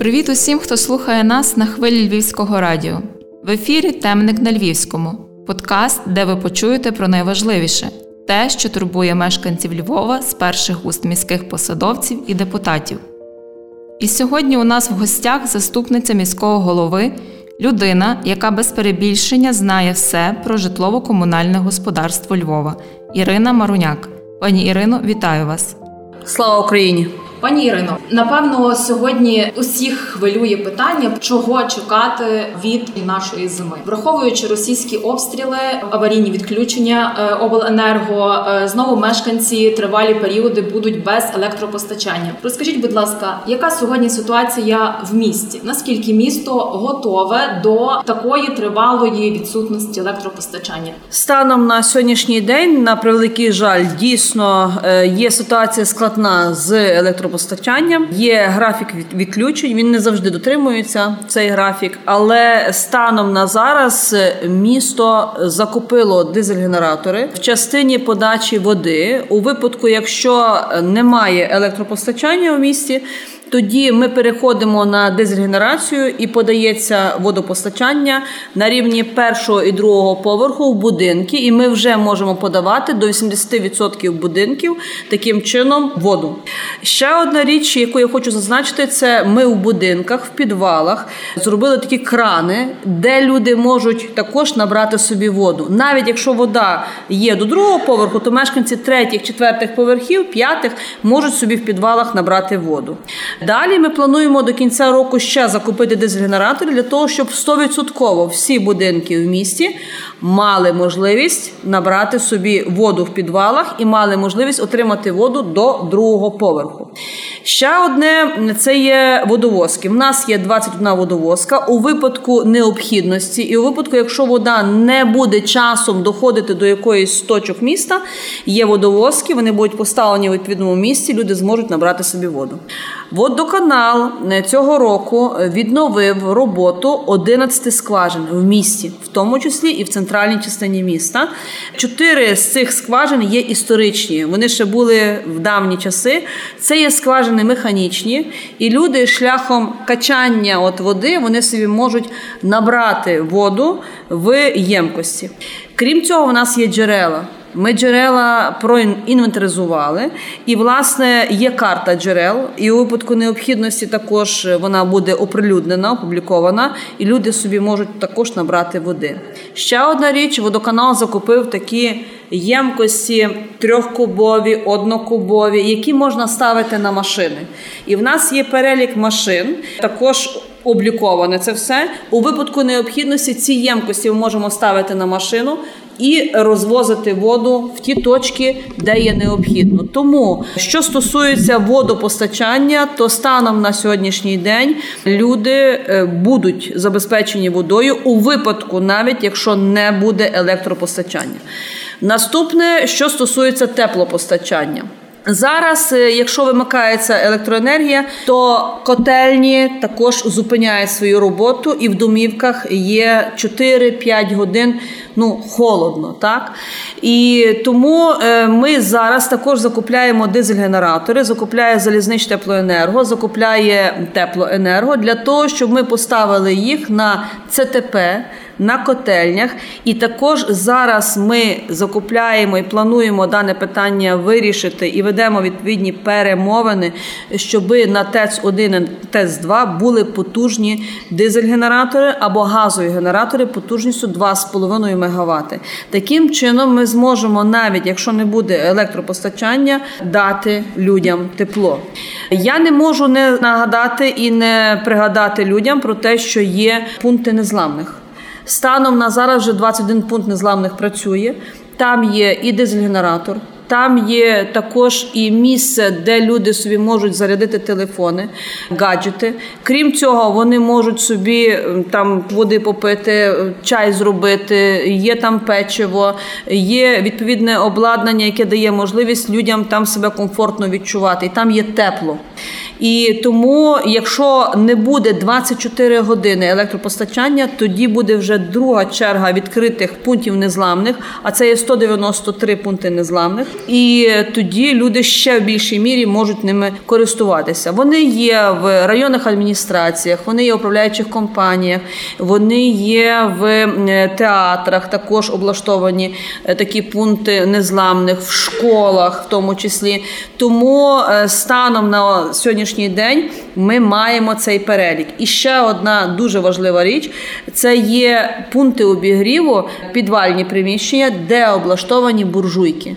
Привіт усім, хто слухає нас на хвилі Львівського радіо. В ефірі Темник на Львівському подкаст, де ви почуєте про найважливіше те, що турбує мешканців Львова з перших уст міських посадовців і депутатів. І сьогодні у нас в гостях заступниця міського голови, людина, яка без перебільшення знає все про житлово-комунальне господарство Львова Ірина Маруняк. Пані Ірино, вітаю вас! Слава Україні! Пані Ірино, напевно, сьогодні усіх хвилює питання, чого чекати від нашої зими, враховуючи російські обстріли, аварійні відключення е, обленерго, е, знову мешканці тривалі періоди будуть без електропостачання. Розкажіть, будь ласка, яка сьогодні ситуація в місті? Наскільки місто готове до такої тривалої відсутності електропостачання? Станом на сьогоднішній день, на превеликий жаль, дійсно е, є ситуація складна з електропостачанням електропостачання. Є графік відключень. Він не завжди дотримується цей графік, але станом на зараз місто закупило дизель-генератори в частині подачі води у випадку, якщо немає електропостачання у місті. Тоді ми переходимо на дизель-генерацію і подається водопостачання на рівні першого і другого поверху в будинки, і ми вже можемо подавати до 80% будинків таким чином воду. Ще одна річ, яку я хочу зазначити, це ми в будинках, в підвалах зробили такі крани, де люди можуть також набрати собі воду. Навіть якщо вода є до другого поверху, то мешканці третіх, четвертих поверхів, п'ятих можуть собі в підвалах набрати воду. Далі ми плануємо до кінця року ще закупити дизель-генератори для того, щоб 100% всі будинки в місті мали можливість набрати собі воду в підвалах і мали можливість отримати воду до другого поверху. Ще одне це є водовозки. У нас є 21 водовозка. У випадку необхідності, і у випадку, якщо вода не буде часом доходити до якоїсь точок міста, є водовозки, вони будуть поставлені в відповідному місці, люди зможуть набрати собі воду. Водоканал цього року відновив роботу 11 скважин в місті, в тому числі і в центральній частині міста. Чотири з цих скважин є історичні. Вони ще були в давні часи. Це є скважини механічні, і люди шляхом качання от води вони собі можуть набрати воду в ємкості. Крім цього, в нас є джерела. Ми джерела проінвентаризували, і, власне, є карта джерел, і у випадку необхідності також вона буде оприлюднена, опублікована, і люди собі можуть також набрати води. Ще одна річ: водоканал закупив такі ємкості трьохкубові, однокубові, які можна ставити на машини. І в нас є перелік машин, також. Обліковане це все у випадку необхідності. Ці ємкості ми можемо ставити на машину і розвозити воду в ті точки, де є необхідно. Тому що стосується водопостачання, то станом на сьогоднішній день люди е, будуть забезпечені водою у випадку, навіть якщо не буде електропостачання. Наступне, що стосується теплопостачання. Зараз, е, якщо вимикається електроенергія, то котельні також зупиняють свою роботу, і в домівках є 4-5 годин ну, холодно. так? І тому е, ми зараз також закупляємо дизель-генератори, закупляє залізнич теплоенерго, закупляє теплоенерго для того, щоб ми поставили їх на ЦТП на котельнях. І також зараз ми закупляємо і плануємо дане питання вирішити і ведемо відповідні перемовини, щоб на ТЕЦ 1 і ТЕЦ 2 були потужні дизель-генератори або газові генератори потужністю 2,5 МВт. Таким чином ми зможемо, навіть якщо не буде електропостачання, дати людям тепло. Я не можу не нагадати і не пригадати людям про те, що є пункти незламних. Станом на зараз вже 21 пункт незламних працює. Там є і дизель-генератор, там є також і місце, де люди собі можуть зарядити телефони, гаджети. Крім цього, вони можуть собі там води попити, чай зробити. Є там печиво, є відповідне обладнання, яке дає можливість людям там себе комфортно відчувати. І там є тепло. І тому, якщо не буде 24 години електропостачання, тоді буде вже друга черга відкритих пунктів незламних. А це є 193 пункти незламних. І тоді люди ще в більшій мірі можуть ними користуватися. Вони є в районних адміністраціях, вони є в управляючих компаніях, вони є в е, театрах, також облаштовані е, такі пункти незламних в школах, в тому числі. Тому е, станом на сьогоднішній день ми маємо цей перелік. І ще одна дуже важлива річ: це є пункти обігріву, підвальні приміщення, де облаштовані буржуйки.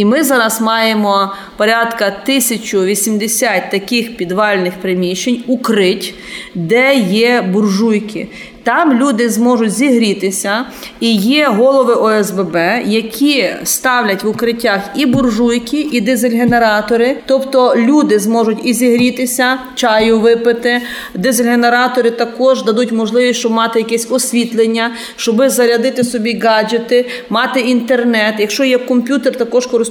І ми зараз маємо порядка 1080 таких підвальних приміщень, укрить, де є буржуйки. Там люди зможуть зігрітися, і є голови ОСББ, які ставлять в укриттях і буржуйки, і дизель-генератори. Тобто люди зможуть і зігрітися, чаю випити. Дизель-генератори також дадуть можливість, щоб мати якесь освітлення, щоб зарядити собі гаджети, мати інтернет. Якщо є комп'ютер, також користуватися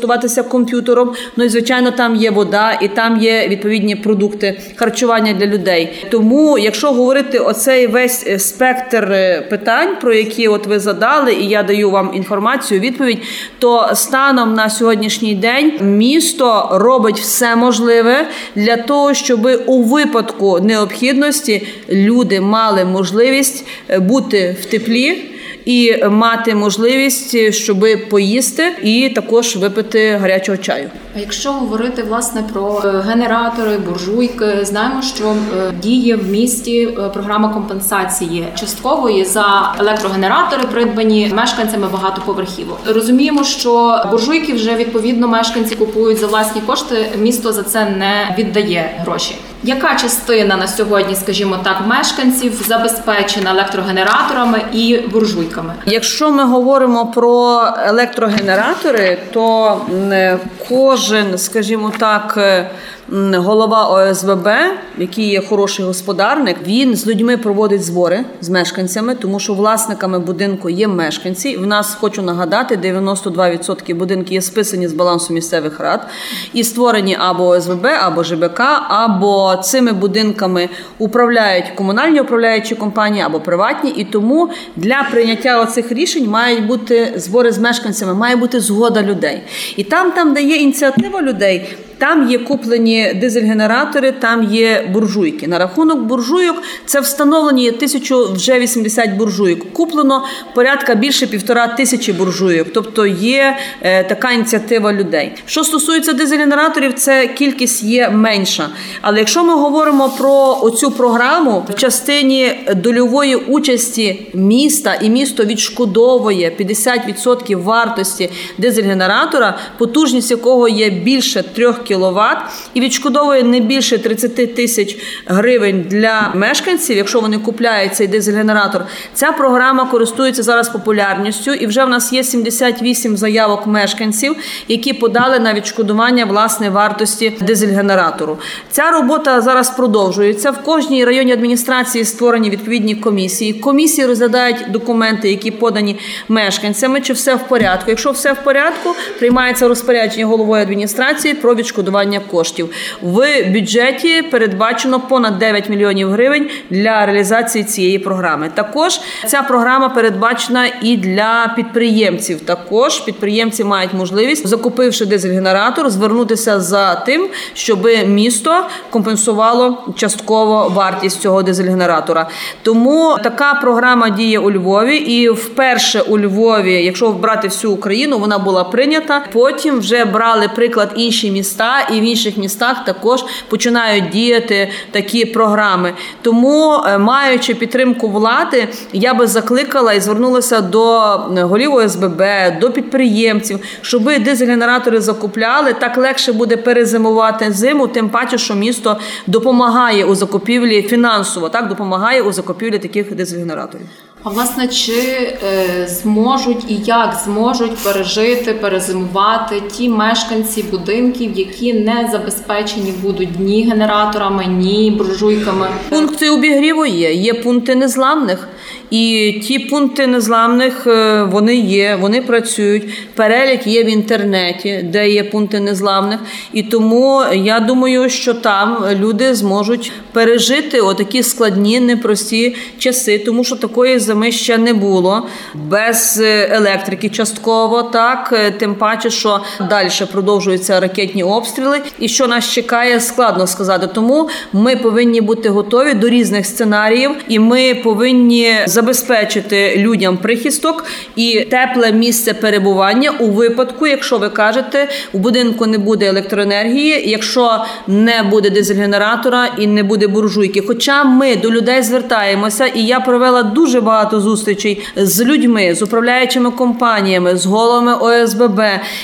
комп'ютером. Ну і звичайно, там є вода, і там є відповідні продукти харчування для людей. Тому, якщо говорити оцей весь е, спектр е, питань, про які от ви задали, і я даю вам інформацію, відповідь, то станом на сьогоднішній день місто робить все можливе для того, щоб у випадку необхідності люди мали можливість е, бути в теплі і мати можливість, щоб поїсти, і також випити гарячого чаю. А якщо говорити власне про е, генератори, буржуйки, знаємо, що е, діє в місті е, програма компенсації часткової за електрогенератори, придбані мешканцями багатоповерхівок. Розуміємо, що буржуйки вже відповідно мешканці купують за власні кошти. Місто за це не віддає гроші. Яка частина на сьогодні, скажімо так, мешканців забезпечена електрогенераторами і буржуйками? Якщо ми говоримо про електрогенератори, то кожен, скажімо так, голова ОСВБ, який є хороший господарник, він з людьми проводить збори з мешканцями, тому що власниками будинку є мешканці. В нас хочу нагадати, 92% будинків є списані з балансу місцевих рад і створені або ОСВБ, або ЖБК, або цими будинками управляють комунальні управляючі компанії або приватні. І тому для прийняття оцих рішень мають бути збори з мешканцями, має бути згода людей. І там, там, де є ініціатива людей. Там є куплені дизель-генератори, там є буржуйки. На рахунок буржуйок це встановлені тисячу вже 80 буржуйок. Куплено порядка більше півтора тисячі буржуйок. Тобто є е, така ініціатива людей. Що стосується дизель-генераторів, це кількість є менша. Але якщо ми говоримо про оцю програму в частині дольової участі міста, і місто відшкодовує 50% вартості дизель-генератора, потужність якого є більше 3 кВт, і відшкодовує не більше 30 тисяч гривень для мешканців, якщо вони купляють цей дизель-генератор. Ця програма користується зараз популярністю, і вже в нас є 78 заявок мешканців, які подали на відшкодування власне вартості дизель-генератору. Ця робота зараз продовжується. В кожній районній адміністрації створені відповідні комісії. Комісії розглядають документи, які подані мешканцями, чи все в порядку. Якщо все в порядку, приймається розпорядження головою адміністрації про відшкодування відшкодування коштів. В бюджеті передбачено понад 9 мільйонів гривень для реалізації цієї програми. Також ця програма передбачена і для підприємців. Також підприємці мають можливість, закупивши дизель-генератор, звернутися за тим, щоб місто компенсувало частково вартість цього дизель-генератора. Тому така програма діє у Львові, і вперше у Львові, якщо брати всю Україну, вона була прийнята. Потім вже брали приклад інші міста і в інших містах також починають діяти такі програми. Тому, е, маючи підтримку влади, я би закликала і звернулася до е, голів ОСББ, до підприємців, щоб дизель-генератори закупляли. Так легше буде перезимувати зиму, тим паче, що місто допомагає у закупівлі фінансово, так допомагає у закупівлі таких дизель-генераторів. А власне, чи е, зможуть і як зможуть пережити, перезимувати ті мешканці будинків, які не забезпечені будуть ні генераторами, ні буржуйками? Пункти обігріву є, є пункти незламних. І ті пункти незламних е, вони є, вони працюють. Перелік є в інтернеті, де є пункти незламних. І тому я думаю, що там люди зможуть пережити отакі складні, непрості часи, тому що такої зими ще не було без е, електрики. Частково так, е, тим паче, що далі продовжуються ракетні обстріли, і що нас чекає, складно сказати. Тому ми повинні бути готові до різних сценаріїв, і ми повинні забезпечити людям прихисток і тепле місце перебування у випадку, якщо ви кажете, у будинку не буде електроенергії, якщо не буде дизель-генератора і не буде буржуйки. Хоча ми до людей звертаємося, і я провела дуже багато зустрічей з людьми, з управляючими компаніями, з головами ОСББ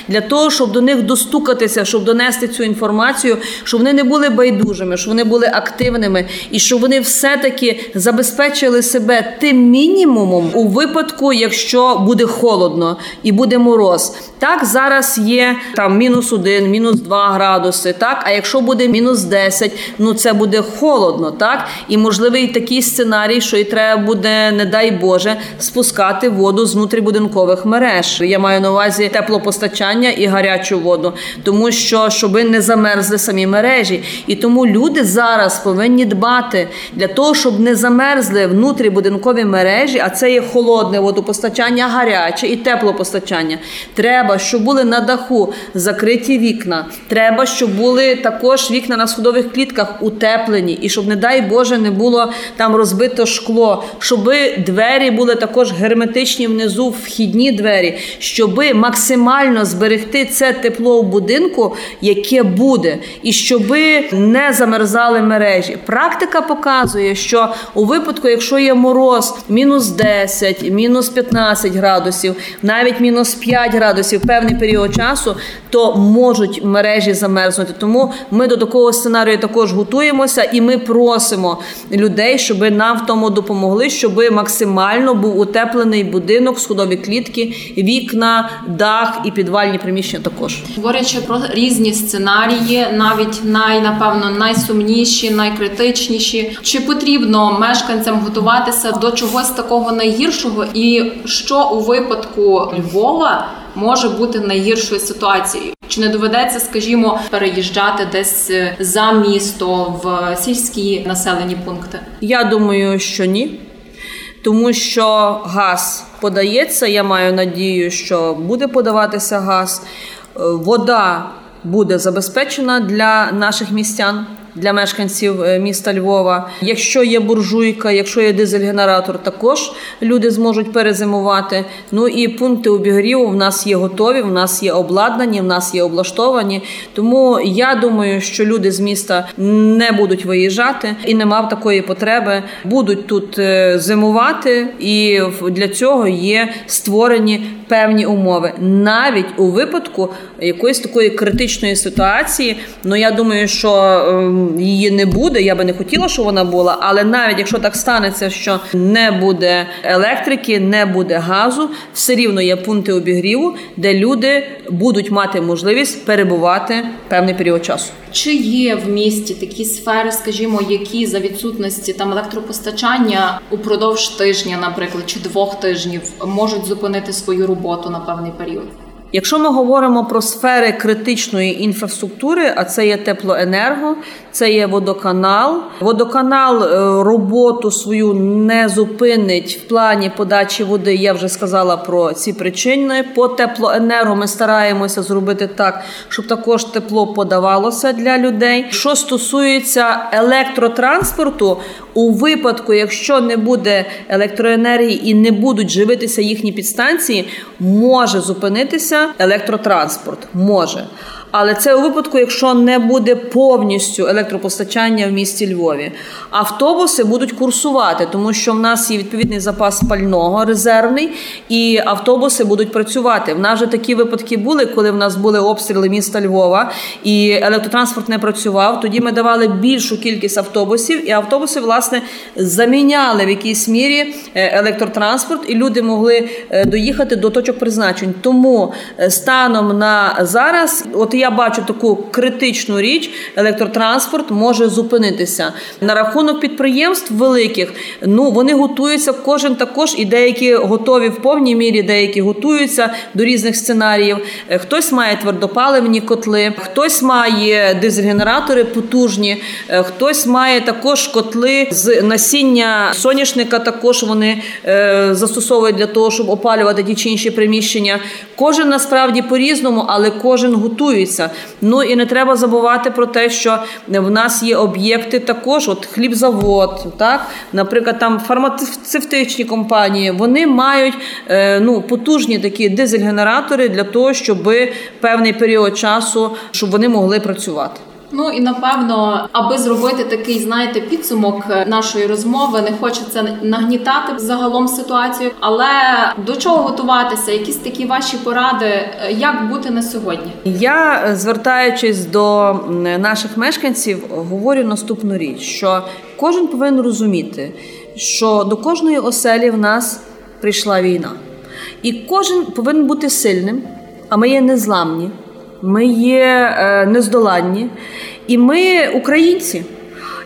для того, щоб до них достукатися, щоб донести цю інформацію, щоб вони не були байдужими, щоб вони були активними і щоб вони все-таки забезпечили себе тим мінімумом у випадку, якщо буде холодно і буде мороз. Так зараз є там мінус один, мінус два градуси. Так, а якщо буде мінус 10, ну це буде холодно, так і можливий такий сценарій, що і треба буде, не дай Боже, спускати воду з внутрібудинкових мереж. Я маю на увазі теплопостачання і гарячу воду, тому що щоби не замерзли самі мережі, і тому люди зараз повинні дбати для того, щоб не замерзли внутрібудинкові мережі, а це є холодне водопостачання, гаряче і теплопостачання. Треба, щоб були на даху закриті вікна. Треба, щоб були також вікна на сходових клітках утеплені, і щоб, не дай Боже, не було там розбито шкло, щоб двері були також герметичні внизу, вхідні двері, щоб максимально зберегти це тепло в будинку, яке буде, і щоб не замерзали мережі. Практика показує, що у випадку, якщо є мороз мінус 10, мінус 15 градусів, навіть мінус 5 градусів певний період часу, то можуть мережі замерзнути. Тому ми до такого сценарію також готуємося, і ми просимо людей, щоб нам в тому допомогли, щоб максимально був утеплений будинок, сходові клітки, вікна, дах і підвальні приміщення. Також говорячи про різні сценарії, навіть най напевно найсумніші, найкритичніші. Чи потрібно мешканцям готуватися до чогось такого найгіршого, і що у випадку Львова? Може бути найгіршою ситуацією, чи не доведеться, скажімо, переїжджати десь е, за місто в сільські населені пункти? Я думаю, що ні, тому що газ подається. Я маю надію, що буде подаватися газ, е, вода буде забезпечена для наших містян для мешканців е, міста Львова. Якщо є буржуйка, якщо є дизель-генератор, також люди зможуть перезимувати. Ну і пункти обігріву в нас є готові, в нас є обладнані, в нас є облаштовані. Тому я думаю, що люди з міста не будуть виїжджати і не мав такої потреби, будуть тут е, зимувати, і для цього є створені певні умови, навіть у випадку якоїсь такої критичної ситуації. Ну я думаю, що ем, її не буде. Я би не хотіла, щоб вона була. Але навіть якщо так станеться, що не буде електрики, не буде газу, все рівно є пункти обігріву, де люди будуть мати можливість перебувати певний період часу. Чи є в місті такі сфери, скажімо, які за відсутності там електропостачання упродовж тижня, наприклад, чи двох тижнів можуть зупинити свою роботу на певний період? Якщо ми говоримо про сфери критичної інфраструктури, а це є теплоенерго, це є водоканал. Водоканал е, роботу свою не зупинить в плані подачі води. Я вже сказала про ці причини. По теплоенерго ми стараємося зробити так, щоб також тепло подавалося для людей. Що стосується електротранспорту, у випадку, якщо не буде електроенергії і не будуть живитися їхні підстанції, може зупинитися електротранспорт. Може. Але це у випадку, якщо не буде повністю електропостачання в місті Львові. Автобуси будуть курсувати, тому що в нас є відповідний запас пального резервний, і автобуси будуть працювати. В нас вже такі випадки були, коли в нас були обстріли міста Львова і електротранспорт не працював. Тоді ми давали більшу кількість автобусів, і автобуси, власне, заміняли в якійсь мірі е, електротранспорт, і люди могли е, доїхати до точок призначень. Тому е, станом на зараз, от я я бачу таку критичну річ, електротранспорт може зупинитися на рахунок підприємств великих. Ну вони готуються. Кожен також і деякі готові в повній мірі, деякі готуються до різних сценаріїв. Е, хтось має твердопаливні котли, хтось має дизель-генератори потужні, е, хтось має також котли з насіння соняшника. Також вони е, застосовують для того, щоб опалювати ті чи інші приміщення. Кожен насправді по різному, але кожен готується. Ну і не треба забувати про те, що в нас є об'єкти також, от хлібзавод, так, наприклад, там фармацевтичні компанії, вони мають е, ну, потужні такі дизель-генератори для того, щоб певний період часу, щоб вони могли працювати. Ну і напевно, аби зробити такий, знаєте, підсумок е, нашої розмови, не хочеться нагнітати загалом ситуацію, але до чого готуватися? Якісь такі ваші поради, е, як бути на сьогодні? Я е, звертаючись до наших мешканців, говорю наступну річ: що кожен повинен розуміти, що до кожної оселі в нас прийшла війна, і кожен повинен бути сильним, а ми є незламні ми є е, нездоланні, і ми українці.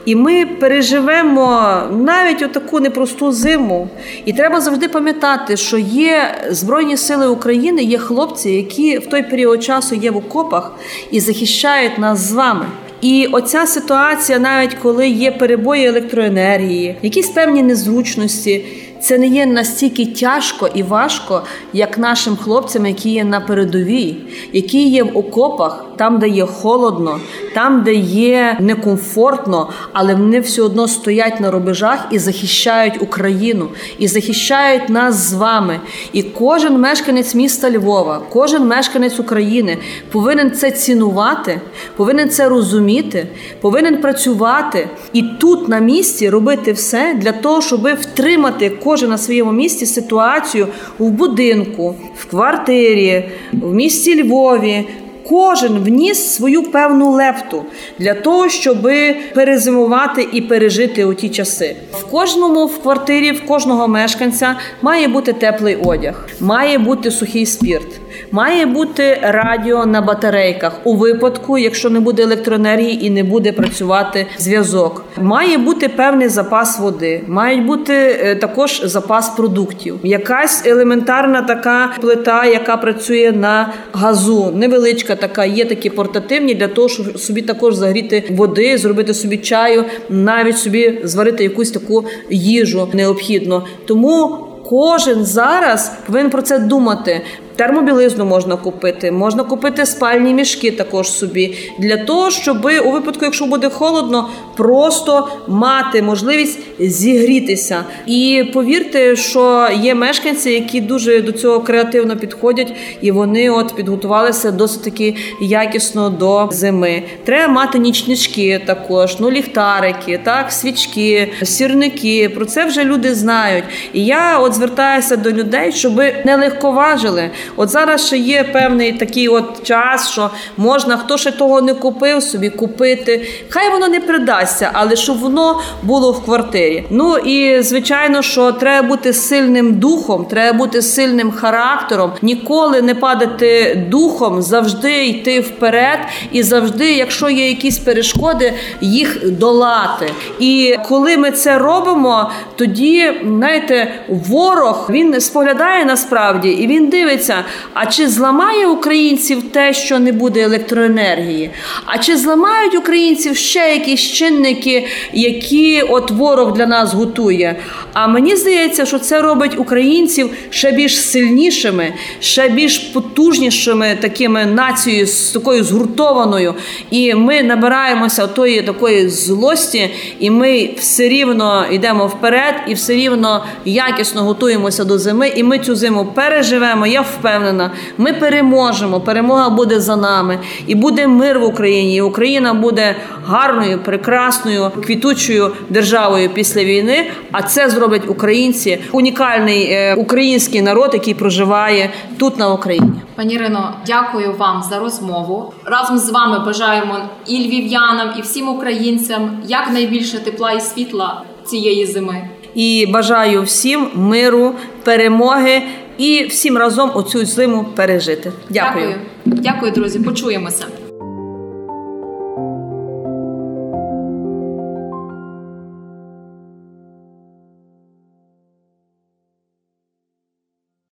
І ми переживемо навіть отаку непросту зиму. І треба завжди пам'ятати, що є Збройні Сили України, є хлопці, які в той період часу є в окопах і захищають нас з вами. І оця ситуація, навіть коли є перебої електроенергії, якісь певні незручності. Це не є настільки тяжко і важко, як нашим хлопцям, які є на передовій, які є в окопах, там, де є холодно, там, де є некомфортно, але вони все одно стоять на рубежах і захищають Україну, і захищають нас з вами. І кожен мешканець міста Львова, кожен мешканець України повинен це цінувати, повинен це розуміти, повинен працювати і тут на місці робити все для того, щоб втримати кожен на своєму місці ситуацію в будинку, в квартирі, в місті Львові, кожен вніс свою певну лепту для того, щоб перезимувати і пережити у ті часи. В кожному в квартирі, в кожного мешканця має бути теплий одяг, має бути сухий спірт, має бути радіо на батарейках у випадку, якщо не буде електроенергії і не буде працювати зв'язок. Має бути певний запас води, мають бути е, також запас продуктів. Якась елементарна така плита, яка працює на газу, невеличка така, є такі портативні для того, щоб собі також загріти води, зробити собі чаю, навіть собі зварити якусь таку їжу необхідно. Тому кожен зараз повинен про це думати. Термобілизну можна купити, можна купити спальні мішки також собі для того, щоб у випадку, якщо буде холодно, просто мати можливість зігрітися. І повірте, що є мешканці, які дуже до цього креативно підходять, і вони от підготувалися досить таки якісно до зими. Треба мати нічнички також, ну ліхтарики, так, свічки, сірники. Про це вже люди знають. І я от звертаюся до людей, щоб не легковажили. От зараз ще є певний такий от час, що можна, хто ще того не купив, собі купити. Хай воно не придасться, але щоб воно було в квартирі. Ну і звичайно, що треба бути сильним духом, треба бути сильним характером, ніколи не падати духом, завжди йти вперед, і завжди, якщо є якісь перешкоди, їх долати. І коли ми це робимо, тоді знаєте, ворог він споглядає насправді і він дивиться. А чи зламає українців те, що не буде електроенергії? А чи зламають українців ще якісь чинники, які от ворог для нас готує? А мені здається, що це робить українців ще більш сильнішими, ще більш потужнішими такими нацією з такою згуртованою. І ми набираємося тої такої злості, і ми все рівно йдемо вперед, і все рівно якісно готуємося до зими. І ми цю зиму переживемо. Я впевнена ми переможемо. Перемога буде за нами, і буде мир в Україні. і Україна буде гарною, прекрасною, квітучою державою після війни. А це зроблять українці, унікальний е, український народ, який проживає тут на Україні. Пані Ірино, дякую вам за розмову. Разом з вами бажаємо і львів'янам, і всім українцям якнайбільше тепла і світла цієї зими. І бажаю всім миру, перемоги і всім разом оцю зиму пережити. Дякую. Дякую, Дякую друзі. Почуємося.